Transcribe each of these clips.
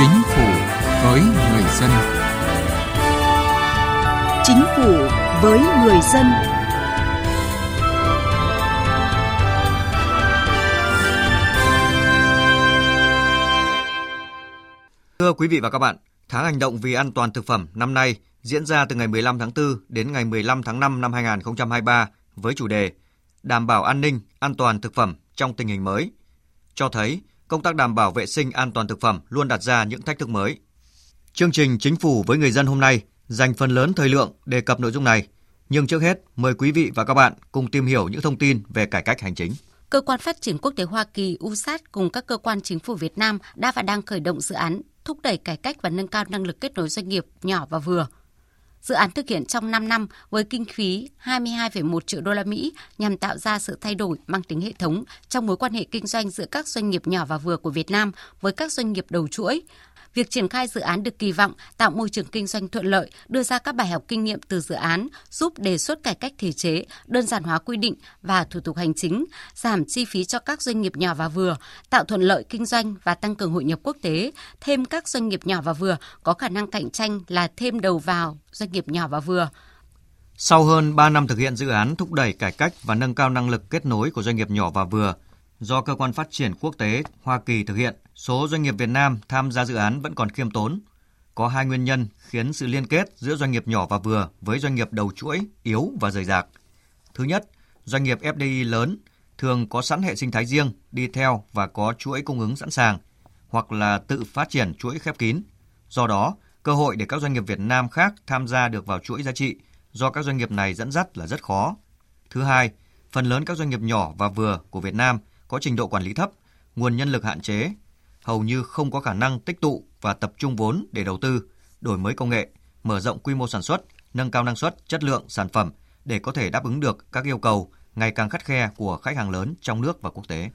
Chính phủ với người dân. Chính phủ với người dân. Thưa quý vị và các bạn, tháng hành động vì an toàn thực phẩm năm nay diễn ra từ ngày 15 tháng 4 đến ngày 15 tháng 5 năm 2023 với chủ đề Đảm bảo an ninh, an toàn thực phẩm trong tình hình mới, cho thấy công tác đảm bảo vệ sinh an toàn thực phẩm luôn đặt ra những thách thức mới. Chương trình Chính phủ với người dân hôm nay dành phần lớn thời lượng đề cập nội dung này. Nhưng trước hết, mời quý vị và các bạn cùng tìm hiểu những thông tin về cải cách hành chính. Cơ quan Phát triển Quốc tế Hoa Kỳ USAID cùng các cơ quan chính phủ Việt Nam đã và đang khởi động dự án thúc đẩy cải cách và nâng cao năng lực kết nối doanh nghiệp nhỏ và vừa. Dự án thực hiện trong 5 năm với kinh phí 22,1 triệu đô la Mỹ nhằm tạo ra sự thay đổi mang tính hệ thống trong mối quan hệ kinh doanh giữa các doanh nghiệp nhỏ và vừa của Việt Nam với các doanh nghiệp đầu chuỗi, Việc triển khai dự án được kỳ vọng tạo môi trường kinh doanh thuận lợi, đưa ra các bài học kinh nghiệm từ dự án, giúp đề xuất cải cách thể chế, đơn giản hóa quy định và thủ tục hành chính, giảm chi phí cho các doanh nghiệp nhỏ và vừa, tạo thuận lợi kinh doanh và tăng cường hội nhập quốc tế, thêm các doanh nghiệp nhỏ và vừa có khả năng cạnh tranh là thêm đầu vào doanh nghiệp nhỏ và vừa. Sau hơn 3 năm thực hiện dự án thúc đẩy cải cách và nâng cao năng lực kết nối của doanh nghiệp nhỏ và vừa, do cơ quan phát triển quốc tế Hoa Kỳ thực hiện, số doanh nghiệp Việt Nam tham gia dự án vẫn còn khiêm tốn. Có hai nguyên nhân khiến sự liên kết giữa doanh nghiệp nhỏ và vừa với doanh nghiệp đầu chuỗi yếu và rời rạc. Thứ nhất, doanh nghiệp FDI lớn thường có sẵn hệ sinh thái riêng đi theo và có chuỗi cung ứng sẵn sàng hoặc là tự phát triển chuỗi khép kín. Do đó, cơ hội để các doanh nghiệp Việt Nam khác tham gia được vào chuỗi giá trị do các doanh nghiệp này dẫn dắt là rất khó. Thứ hai, phần lớn các doanh nghiệp nhỏ và vừa của Việt Nam có trình độ quản lý thấp, nguồn nhân lực hạn chế, hầu như không có khả năng tích tụ và tập trung vốn để đầu tư, đổi mới công nghệ, mở rộng quy mô sản xuất, nâng cao năng suất, chất lượng sản phẩm để có thể đáp ứng được các yêu cầu ngày càng khắt khe của khách hàng lớn trong nước và quốc tế.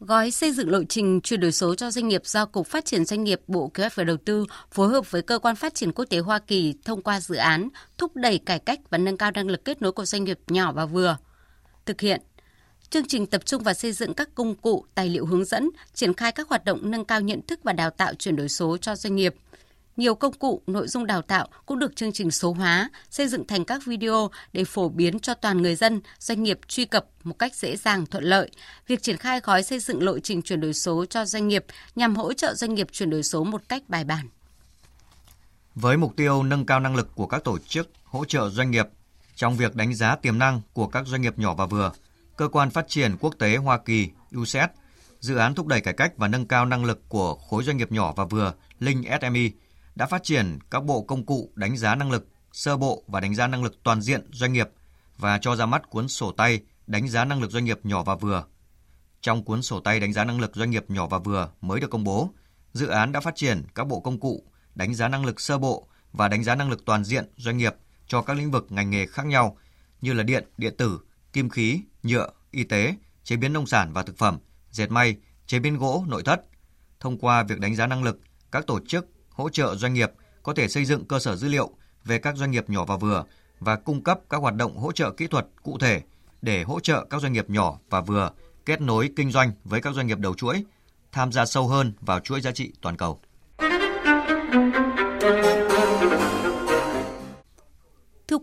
Gói xây dựng lộ trình chuyển đổi số cho doanh nghiệp do Cục Phát triển Doanh nghiệp Bộ Kế hoạch và Đầu tư phối hợp với Cơ quan Phát triển Quốc tế Hoa Kỳ thông qua dự án thúc đẩy cải cách và nâng cao năng lực kết nối của doanh nghiệp nhỏ và vừa. Thực hiện Chương trình tập trung vào xây dựng các công cụ, tài liệu hướng dẫn, triển khai các hoạt động nâng cao nhận thức và đào tạo chuyển đổi số cho doanh nghiệp. Nhiều công cụ, nội dung đào tạo cũng được chương trình số hóa, xây dựng thành các video để phổ biến cho toàn người dân, doanh nghiệp truy cập một cách dễ dàng thuận lợi. Việc triển khai gói xây dựng lộ trình chuyển đổi số cho doanh nghiệp nhằm hỗ trợ doanh nghiệp chuyển đổi số một cách bài bản. Với mục tiêu nâng cao năng lực của các tổ chức hỗ trợ doanh nghiệp trong việc đánh giá tiềm năng của các doanh nghiệp nhỏ và vừa – Cơ quan Phát triển Quốc tế Hoa Kỳ USAID, dự án thúc đẩy cải cách và nâng cao năng lực của khối doanh nghiệp nhỏ và vừa Linh SME đã phát triển các bộ công cụ đánh giá năng lực sơ bộ và đánh giá năng lực toàn diện doanh nghiệp và cho ra mắt cuốn sổ tay đánh giá năng lực doanh nghiệp nhỏ và vừa. Trong cuốn sổ tay đánh giá năng lực doanh nghiệp nhỏ và vừa mới được công bố, dự án đã phát triển các bộ công cụ đánh giá năng lực sơ bộ và đánh giá năng lực toàn diện doanh nghiệp cho các lĩnh vực ngành nghề khác nhau như là điện, điện tử, kim khí, nhựa, y tế, chế biến nông sản và thực phẩm, dệt may, chế biến gỗ, nội thất. Thông qua việc đánh giá năng lực, các tổ chức hỗ trợ doanh nghiệp có thể xây dựng cơ sở dữ liệu về các doanh nghiệp nhỏ và vừa và cung cấp các hoạt động hỗ trợ kỹ thuật cụ thể để hỗ trợ các doanh nghiệp nhỏ và vừa kết nối kinh doanh với các doanh nghiệp đầu chuỗi, tham gia sâu hơn vào chuỗi giá trị toàn cầu.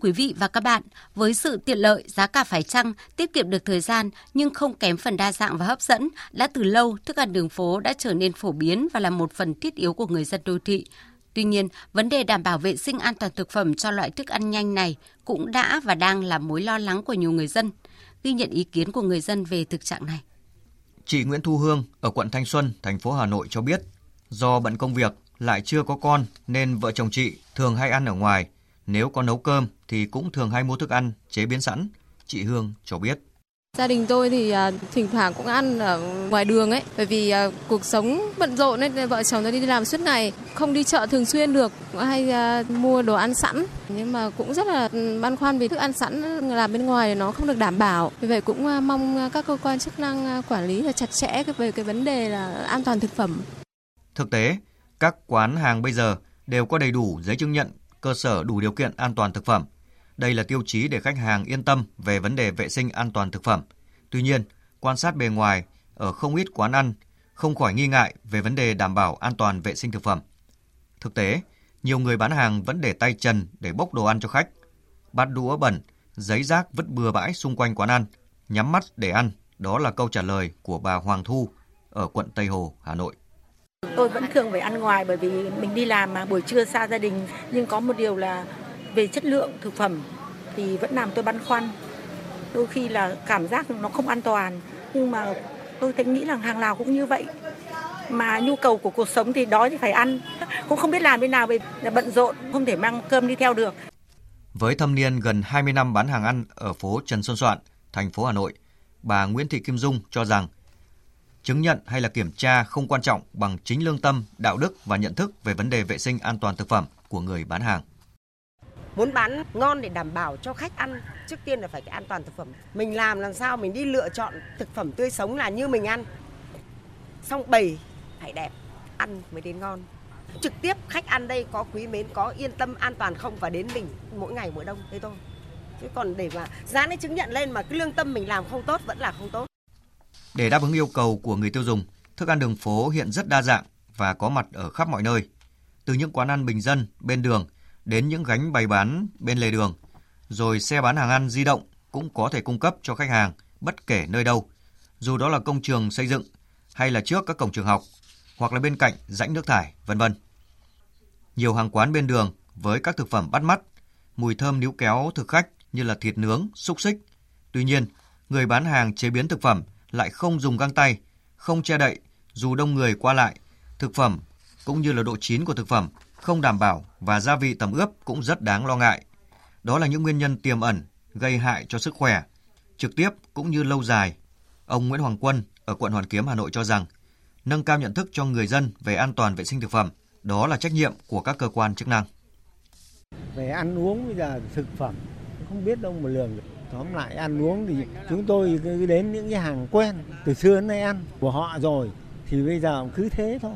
Quý vị và các bạn, với sự tiện lợi, giá cả phải chăng, tiết kiệm được thời gian nhưng không kém phần đa dạng và hấp dẫn, đã từ lâu thức ăn đường phố đã trở nên phổ biến và là một phần thiết yếu của người dân đô thị. Tuy nhiên, vấn đề đảm bảo vệ sinh an toàn thực phẩm cho loại thức ăn nhanh này cũng đã và đang là mối lo lắng của nhiều người dân. Ghi nhận ý kiến của người dân về thực trạng này. Chị Nguyễn Thu Hương ở quận Thanh Xuân, thành phố Hà Nội cho biết, do bận công việc lại chưa có con nên vợ chồng chị thường hay ăn ở ngoài nếu có nấu cơm thì cũng thường hay mua thức ăn chế biến sẵn, chị Hương cho biết. Gia đình tôi thì à, thỉnh thoảng cũng ăn ở ngoài đường ấy, bởi vì à, cuộc sống bận rộn nên vợ chồng tôi đi làm suốt ngày, không đi chợ thường xuyên được, hay à, mua đồ ăn sẵn, nhưng mà cũng rất là băn khoăn vì thức ăn sẵn làm bên ngoài nó không được đảm bảo. Vì vậy cũng mong các cơ quan chức năng quản lý là chặt chẽ về cái vấn đề là an toàn thực phẩm. Thực tế, các quán hàng bây giờ đều có đầy đủ giấy chứng nhận cơ sở đủ điều kiện an toàn thực phẩm. Đây là tiêu chí để khách hàng yên tâm về vấn đề vệ sinh an toàn thực phẩm. Tuy nhiên, quan sát bề ngoài ở không ít quán ăn không khỏi nghi ngại về vấn đề đảm bảo an toàn vệ sinh thực phẩm. Thực tế, nhiều người bán hàng vẫn để tay trần để bốc đồ ăn cho khách. Bát đũa bẩn, giấy rác vứt bừa bãi xung quanh quán ăn, nhắm mắt để ăn. Đó là câu trả lời của bà Hoàng Thu ở quận Tây Hồ, Hà Nội. Tôi vẫn thường phải ăn ngoài bởi vì mình đi làm mà buổi trưa xa gia đình nhưng có một điều là về chất lượng thực phẩm thì vẫn làm tôi băn khoăn. Đôi khi là cảm giác nó không an toàn nhưng mà tôi thấy nghĩ rằng hàng nào cũng như vậy. Mà nhu cầu của cuộc sống thì đói thì phải ăn. Cũng không biết làm thế nào vì bận rộn không thể mang cơm đi theo được. Với thâm niên gần 20 năm bán hàng ăn ở phố Trần Xuân Soạn, thành phố Hà Nội, bà Nguyễn Thị Kim Dung cho rằng chứng nhận hay là kiểm tra không quan trọng bằng chính lương tâm, đạo đức và nhận thức về vấn đề vệ sinh an toàn thực phẩm của người bán hàng. Muốn bán ngon để đảm bảo cho khách ăn, trước tiên là phải cái an toàn thực phẩm. Mình làm làm sao mình đi lựa chọn thực phẩm tươi sống là như mình ăn. Xong bày phải đẹp, ăn mới đến ngon. Trực tiếp khách ăn đây có quý mến, có yên tâm an toàn không và đến mình mỗi ngày mỗi đông thế thôi. Chứ còn để mà dán cái chứng nhận lên mà cái lương tâm mình làm không tốt vẫn là không tốt. Để đáp ứng yêu cầu của người tiêu dùng, thức ăn đường phố hiện rất đa dạng và có mặt ở khắp mọi nơi. Từ những quán ăn bình dân bên đường đến những gánh bày bán bên lề đường, rồi xe bán hàng ăn di động cũng có thể cung cấp cho khách hàng bất kể nơi đâu, dù đó là công trường xây dựng hay là trước các cổng trường học hoặc là bên cạnh rãnh nước thải, vân vân. Nhiều hàng quán bên đường với các thực phẩm bắt mắt, mùi thơm níu kéo thực khách như là thịt nướng, xúc xích. Tuy nhiên, người bán hàng chế biến thực phẩm lại không dùng găng tay, không che đậy dù đông người qua lại. Thực phẩm cũng như là độ chín của thực phẩm không đảm bảo và gia vị tẩm ướp cũng rất đáng lo ngại. Đó là những nguyên nhân tiềm ẩn gây hại cho sức khỏe, trực tiếp cũng như lâu dài. Ông Nguyễn Hoàng Quân ở quận Hoàn Kiếm Hà Nội cho rằng nâng cao nhận thức cho người dân về an toàn vệ sinh thực phẩm, đó là trách nhiệm của các cơ quan chức năng. Về ăn uống bây giờ thực phẩm không biết đâu mà lường được. Tóm lại ăn uống thì chúng tôi cứ đến những cái hàng quen từ xưa đến nay ăn của họ rồi thì bây giờ cứ thế thôi.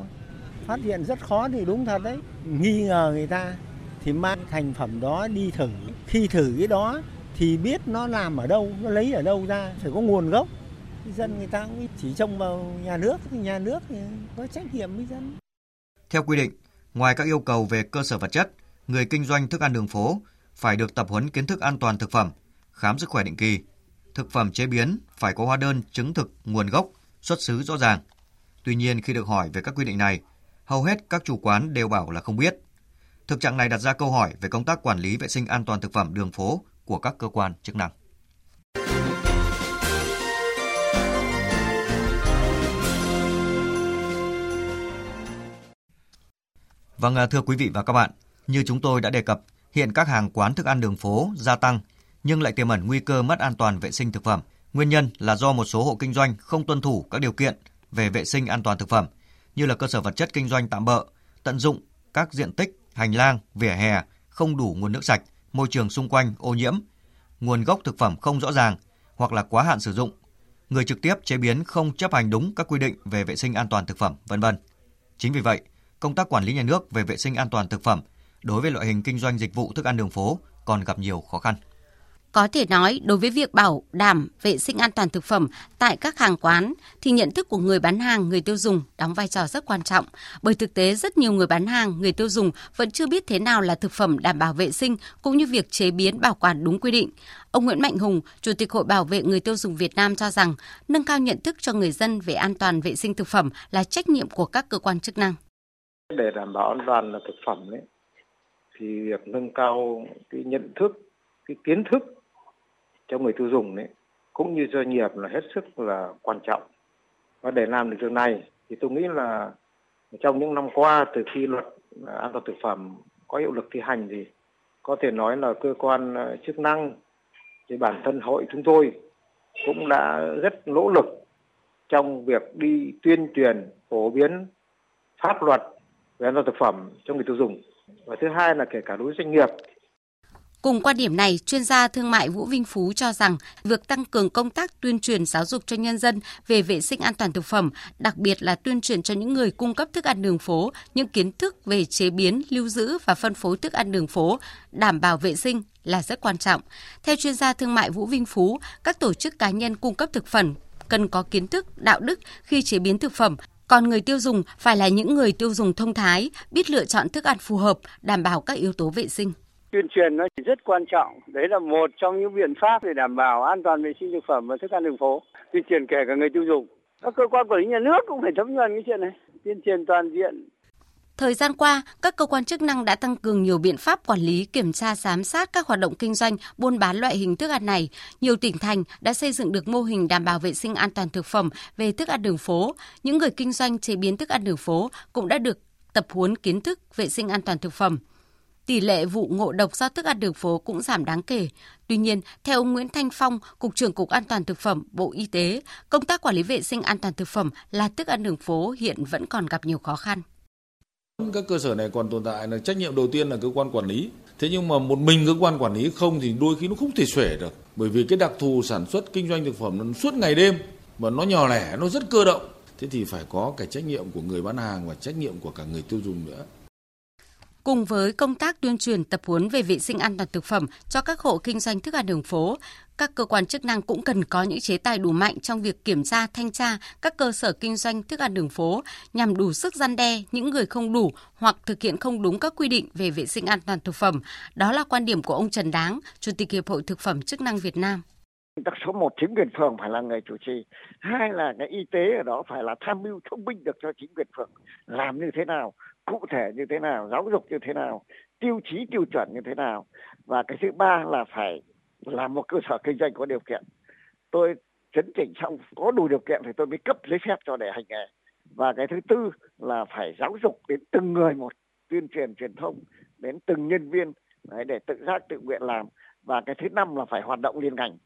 Phát hiện rất khó thì đúng thật đấy. Nghi ngờ người ta thì mang thành phẩm đó đi thử. Khi thử cái đó thì biết nó làm ở đâu, nó lấy ở đâu ra, phải có nguồn gốc. Dân người ta cũng chỉ trông vào nhà nước, thì nhà nước thì có trách nhiệm với dân. Theo quy định, ngoài các yêu cầu về cơ sở vật chất, người kinh doanh thức ăn đường phố phải được tập huấn kiến thức an toàn thực phẩm, khám sức khỏe định kỳ. Thực phẩm chế biến phải có hóa đơn chứng thực nguồn gốc, xuất xứ rõ ràng. Tuy nhiên khi được hỏi về các quy định này, hầu hết các chủ quán đều bảo là không biết. Thực trạng này đặt ra câu hỏi về công tác quản lý vệ sinh an toàn thực phẩm đường phố của các cơ quan chức năng. Vâng, à, thưa quý vị và các bạn, như chúng tôi đã đề cập, hiện các hàng quán thức ăn đường phố gia tăng nhưng lại tiềm ẩn nguy cơ mất an toàn vệ sinh thực phẩm. Nguyên nhân là do một số hộ kinh doanh không tuân thủ các điều kiện về vệ sinh an toàn thực phẩm như là cơ sở vật chất kinh doanh tạm bợ, tận dụng các diện tích hành lang, vỉa hè không đủ nguồn nước sạch, môi trường xung quanh ô nhiễm, nguồn gốc thực phẩm không rõ ràng hoặc là quá hạn sử dụng, người trực tiếp chế biến không chấp hành đúng các quy định về vệ sinh an toàn thực phẩm, vân vân. Chính vì vậy, công tác quản lý nhà nước về vệ sinh an toàn thực phẩm đối với loại hình kinh doanh dịch vụ thức ăn đường phố còn gặp nhiều khó khăn. Có thể nói, đối với việc bảo đảm vệ sinh an toàn thực phẩm tại các hàng quán thì nhận thức của người bán hàng, người tiêu dùng đóng vai trò rất quan trọng. Bởi thực tế rất nhiều người bán hàng, người tiêu dùng vẫn chưa biết thế nào là thực phẩm đảm bảo vệ sinh cũng như việc chế biến bảo quản đúng quy định. Ông Nguyễn Mạnh Hùng, Chủ tịch Hội Bảo vệ người tiêu dùng Việt Nam cho rằng nâng cao nhận thức cho người dân về an toàn vệ sinh thực phẩm là trách nhiệm của các cơ quan chức năng. Để đảm bảo an toàn là thực phẩm ấy, thì việc nâng cao cái nhận thức, cái kiến thức cho người tiêu dùng đấy, cũng như doanh nghiệp là hết sức là quan trọng. Và để làm được điều này thì tôi nghĩ là trong những năm qua, từ khi luật an toàn thực phẩm có hiệu lực thi hành thì có thể nói là cơ quan ờ, chức năng, thì bản thân hội chúng tôi cũng đã rất nỗ lực trong việc đi tuyên truyền, phổ biến pháp luật về an toàn thực phẩm cho người tiêu dùng. Và thứ hai là kể cả đối với doanh nghiệp Cùng quan điểm này, chuyên gia thương mại Vũ Vinh Phú cho rằng việc tăng cường công tác tuyên truyền giáo dục cho nhân dân về vệ sinh an toàn thực phẩm, đặc biệt là tuyên truyền cho những người cung cấp thức ăn đường phố những kiến thức về chế biến, lưu giữ và phân phối thức ăn đường phố, đảm bảo vệ sinh là rất quan trọng. Theo chuyên gia thương mại Vũ Vinh Phú, các tổ chức cá nhân cung cấp thực phẩm cần có kiến thức, đạo đức khi chế biến thực phẩm, Còn người tiêu dùng phải là những người tiêu dùng thông thái, biết lựa chọn thức ăn phù hợp, đảm bảo các yếu tố vệ sinh. Tuyên truyền nó rất quan trọng. Đấy là một trong những biện pháp để đảm bảo an toàn vệ sinh thực phẩm và thức ăn đường phố. Tuyên truyền kể cả người tiêu dùng. Các cơ quan quản lý nhà nước cũng phải thấm nhuần cái chuyện này. Tuyên truyền toàn diện Thời gian qua, các cơ quan chức năng đã tăng cường nhiều biện pháp quản lý, kiểm tra, giám sát các hoạt động kinh doanh, buôn bán loại hình thức ăn này. Nhiều tỉnh thành đã xây dựng được mô hình đảm bảo vệ sinh an toàn thực phẩm về thức ăn đường phố. Những người kinh doanh chế biến thức ăn đường phố cũng đã được tập huấn kiến thức vệ sinh an toàn thực phẩm. Tỷ lệ vụ ngộ độc do thức ăn đường phố cũng giảm đáng kể. Tuy nhiên, theo ông Nguyễn Thanh Phong, Cục trưởng Cục An toàn Thực phẩm, Bộ Y tế, công tác quản lý vệ sinh an toàn thực phẩm là thức ăn đường phố hiện vẫn còn gặp nhiều khó khăn. Các cơ sở này còn tồn tại là trách nhiệm đầu tiên là cơ quan quản lý. Thế nhưng mà một mình cơ quan quản lý không thì đôi khi nó không thể xuể được. Bởi vì cái đặc thù sản xuất kinh doanh thực phẩm nó suốt ngày đêm và nó nhỏ lẻ, nó rất cơ động. Thế thì phải có cái trách nhiệm của người bán hàng và trách nhiệm của cả người tiêu dùng nữa. Cùng với công tác tuyên truyền tập huấn về vệ sinh an toàn thực phẩm cho các hộ kinh doanh thức ăn đường phố, các cơ quan chức năng cũng cần có những chế tài đủ mạnh trong việc kiểm tra, thanh tra các cơ sở kinh doanh thức ăn đường phố nhằm đủ sức gian đe những người không đủ hoặc thực hiện không đúng các quy định về vệ sinh an toàn thực phẩm. Đó là quan điểm của ông Trần Đáng, Chủ tịch Hiệp hội Thực phẩm chức năng Việt Nam. Tắc số một chính quyền phường phải là người chủ trì. Hai là cái y tế ở đó phải là tham mưu thông minh được cho chính quyền phường làm như thế nào, cụ thể như thế nào, giáo dục như thế nào, tiêu chí tiêu chuẩn như thế nào. Và cái thứ ba là phải làm một cơ sở kinh doanh có điều kiện tôi chấn chỉnh xong có đủ điều kiện thì tôi mới cấp giấy phép cho để hành nghề và cái thứ tư là phải giáo dục đến từng người một tuyên truyền truyền thông đến từng nhân viên để tự giác tự nguyện làm và cái thứ năm là phải hoạt động liên ngành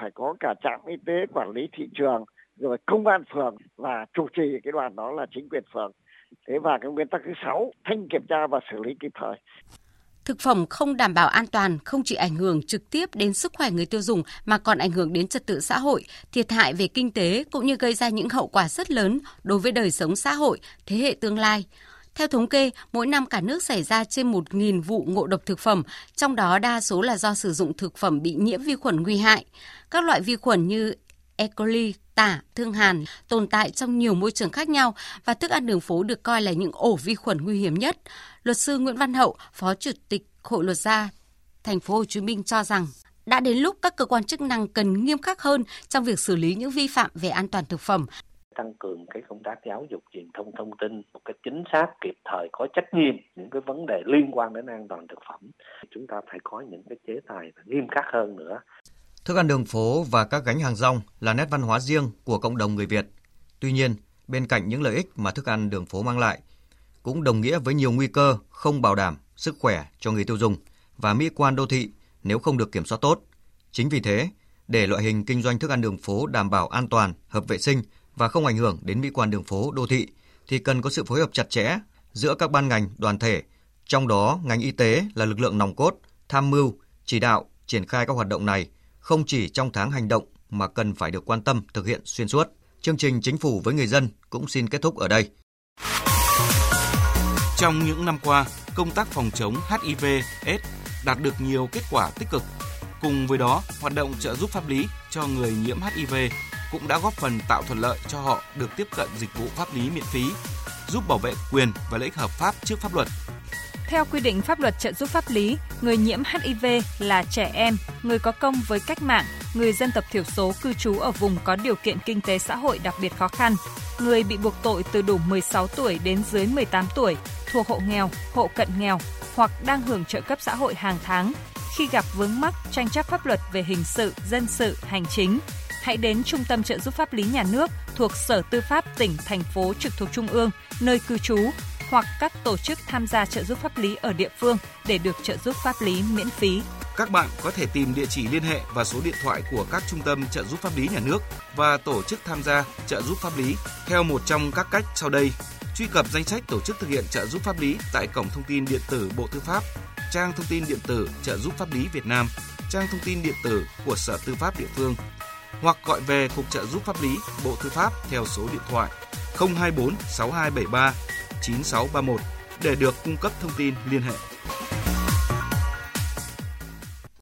phải có cả trạm y tế quản lý thị trường rồi công an phường và chủ trì cái đoàn đó là chính quyền phường thế và cái nguyên tắc thứ sáu thanh kiểm tra và xử lý kịp thời Thực phẩm không đảm bảo an toàn không chỉ ảnh hưởng trực tiếp đến sức khỏe người tiêu dùng mà còn ảnh hưởng đến trật tự xã hội, thiệt hại về kinh tế cũng như gây ra những hậu quả rất lớn đối với đời sống xã hội, thế hệ tương lai. Theo thống kê, mỗi năm cả nước xảy ra trên 1.000 vụ ngộ độc thực phẩm, trong đó đa số là do sử dụng thực phẩm bị nhiễm vi khuẩn nguy hại. Các loại vi khuẩn như E. coli, tả, thương hàn tồn tại trong nhiều môi trường khác nhau và thức ăn đường phố được coi là những ổ vi khuẩn nguy hiểm nhất. Luật sư Nguyễn Văn Hậu, Phó Chủ tịch Hội luật gia Thành phố Hồ Chí Minh cho rằng đã đến lúc các cơ quan chức năng cần nghiêm khắc hơn trong việc xử lý những vi phạm về an toàn thực phẩm tăng cường cái công tác giáo dục truyền thông thông tin một cách chính xác kịp thời có trách nhiệm những cái vấn đề liên quan đến an toàn thực phẩm chúng ta phải có những cái chế tài nghiêm khắc hơn nữa Thức ăn đường phố và các gánh hàng rong là nét văn hóa riêng của cộng đồng người Việt. Tuy nhiên, bên cạnh những lợi ích mà thức ăn đường phố mang lại, cũng đồng nghĩa với nhiều nguy cơ không bảo đảm sức khỏe cho người tiêu dùng và mỹ quan đô thị nếu không được kiểm soát tốt. Chính vì thế, để loại hình kinh doanh thức ăn đường phố đảm bảo an toàn, hợp vệ sinh và không ảnh hưởng đến mỹ quan đường phố đô thị thì cần có sự phối hợp chặt chẽ giữa các ban ngành, đoàn thể, trong đó ngành y tế là lực lượng nòng cốt, tham mưu, chỉ đạo, triển khai các hoạt động này không chỉ trong tháng hành động mà cần phải được quan tâm thực hiện xuyên suốt. Chương trình Chính phủ với người dân cũng xin kết thúc ở đây. Trong những năm qua, công tác phòng chống HIV/AIDS đạt được nhiều kết quả tích cực. Cùng với đó, hoạt động trợ giúp pháp lý cho người nhiễm HIV cũng đã góp phần tạo thuận lợi cho họ được tiếp cận dịch vụ pháp lý miễn phí, giúp bảo vệ quyền và lợi ích hợp pháp trước pháp luật theo quy định pháp luật trợ giúp pháp lý, người nhiễm HIV là trẻ em, người có công với cách mạng, người dân tộc thiểu số cư trú ở vùng có điều kiện kinh tế xã hội đặc biệt khó khăn, người bị buộc tội từ đủ 16 tuổi đến dưới 18 tuổi, thuộc hộ nghèo, hộ cận nghèo hoặc đang hưởng trợ cấp xã hội hàng tháng. Khi gặp vướng mắc tranh chấp pháp luật về hình sự, dân sự, hành chính, hãy đến Trung tâm trợ giúp pháp lý nhà nước thuộc Sở Tư pháp tỉnh, thành phố trực thuộc Trung ương, nơi cư trú hoặc các tổ chức tham gia trợ giúp pháp lý ở địa phương để được trợ giúp pháp lý miễn phí. Các bạn có thể tìm địa chỉ liên hệ và số điện thoại của các trung tâm trợ giúp pháp lý nhà nước và tổ chức tham gia trợ giúp pháp lý theo một trong các cách sau đây. Truy cập danh sách tổ chức thực hiện trợ giúp pháp lý tại cổng thông tin điện tử Bộ Tư pháp, trang thông tin điện tử trợ giúp pháp lý Việt Nam, trang thông tin điện tử của Sở Tư pháp địa phương hoặc gọi về Cục trợ giúp pháp lý, Bộ Tư pháp theo số điện thoại 024 6273 9631 để được cung cấp thông tin liên hệ.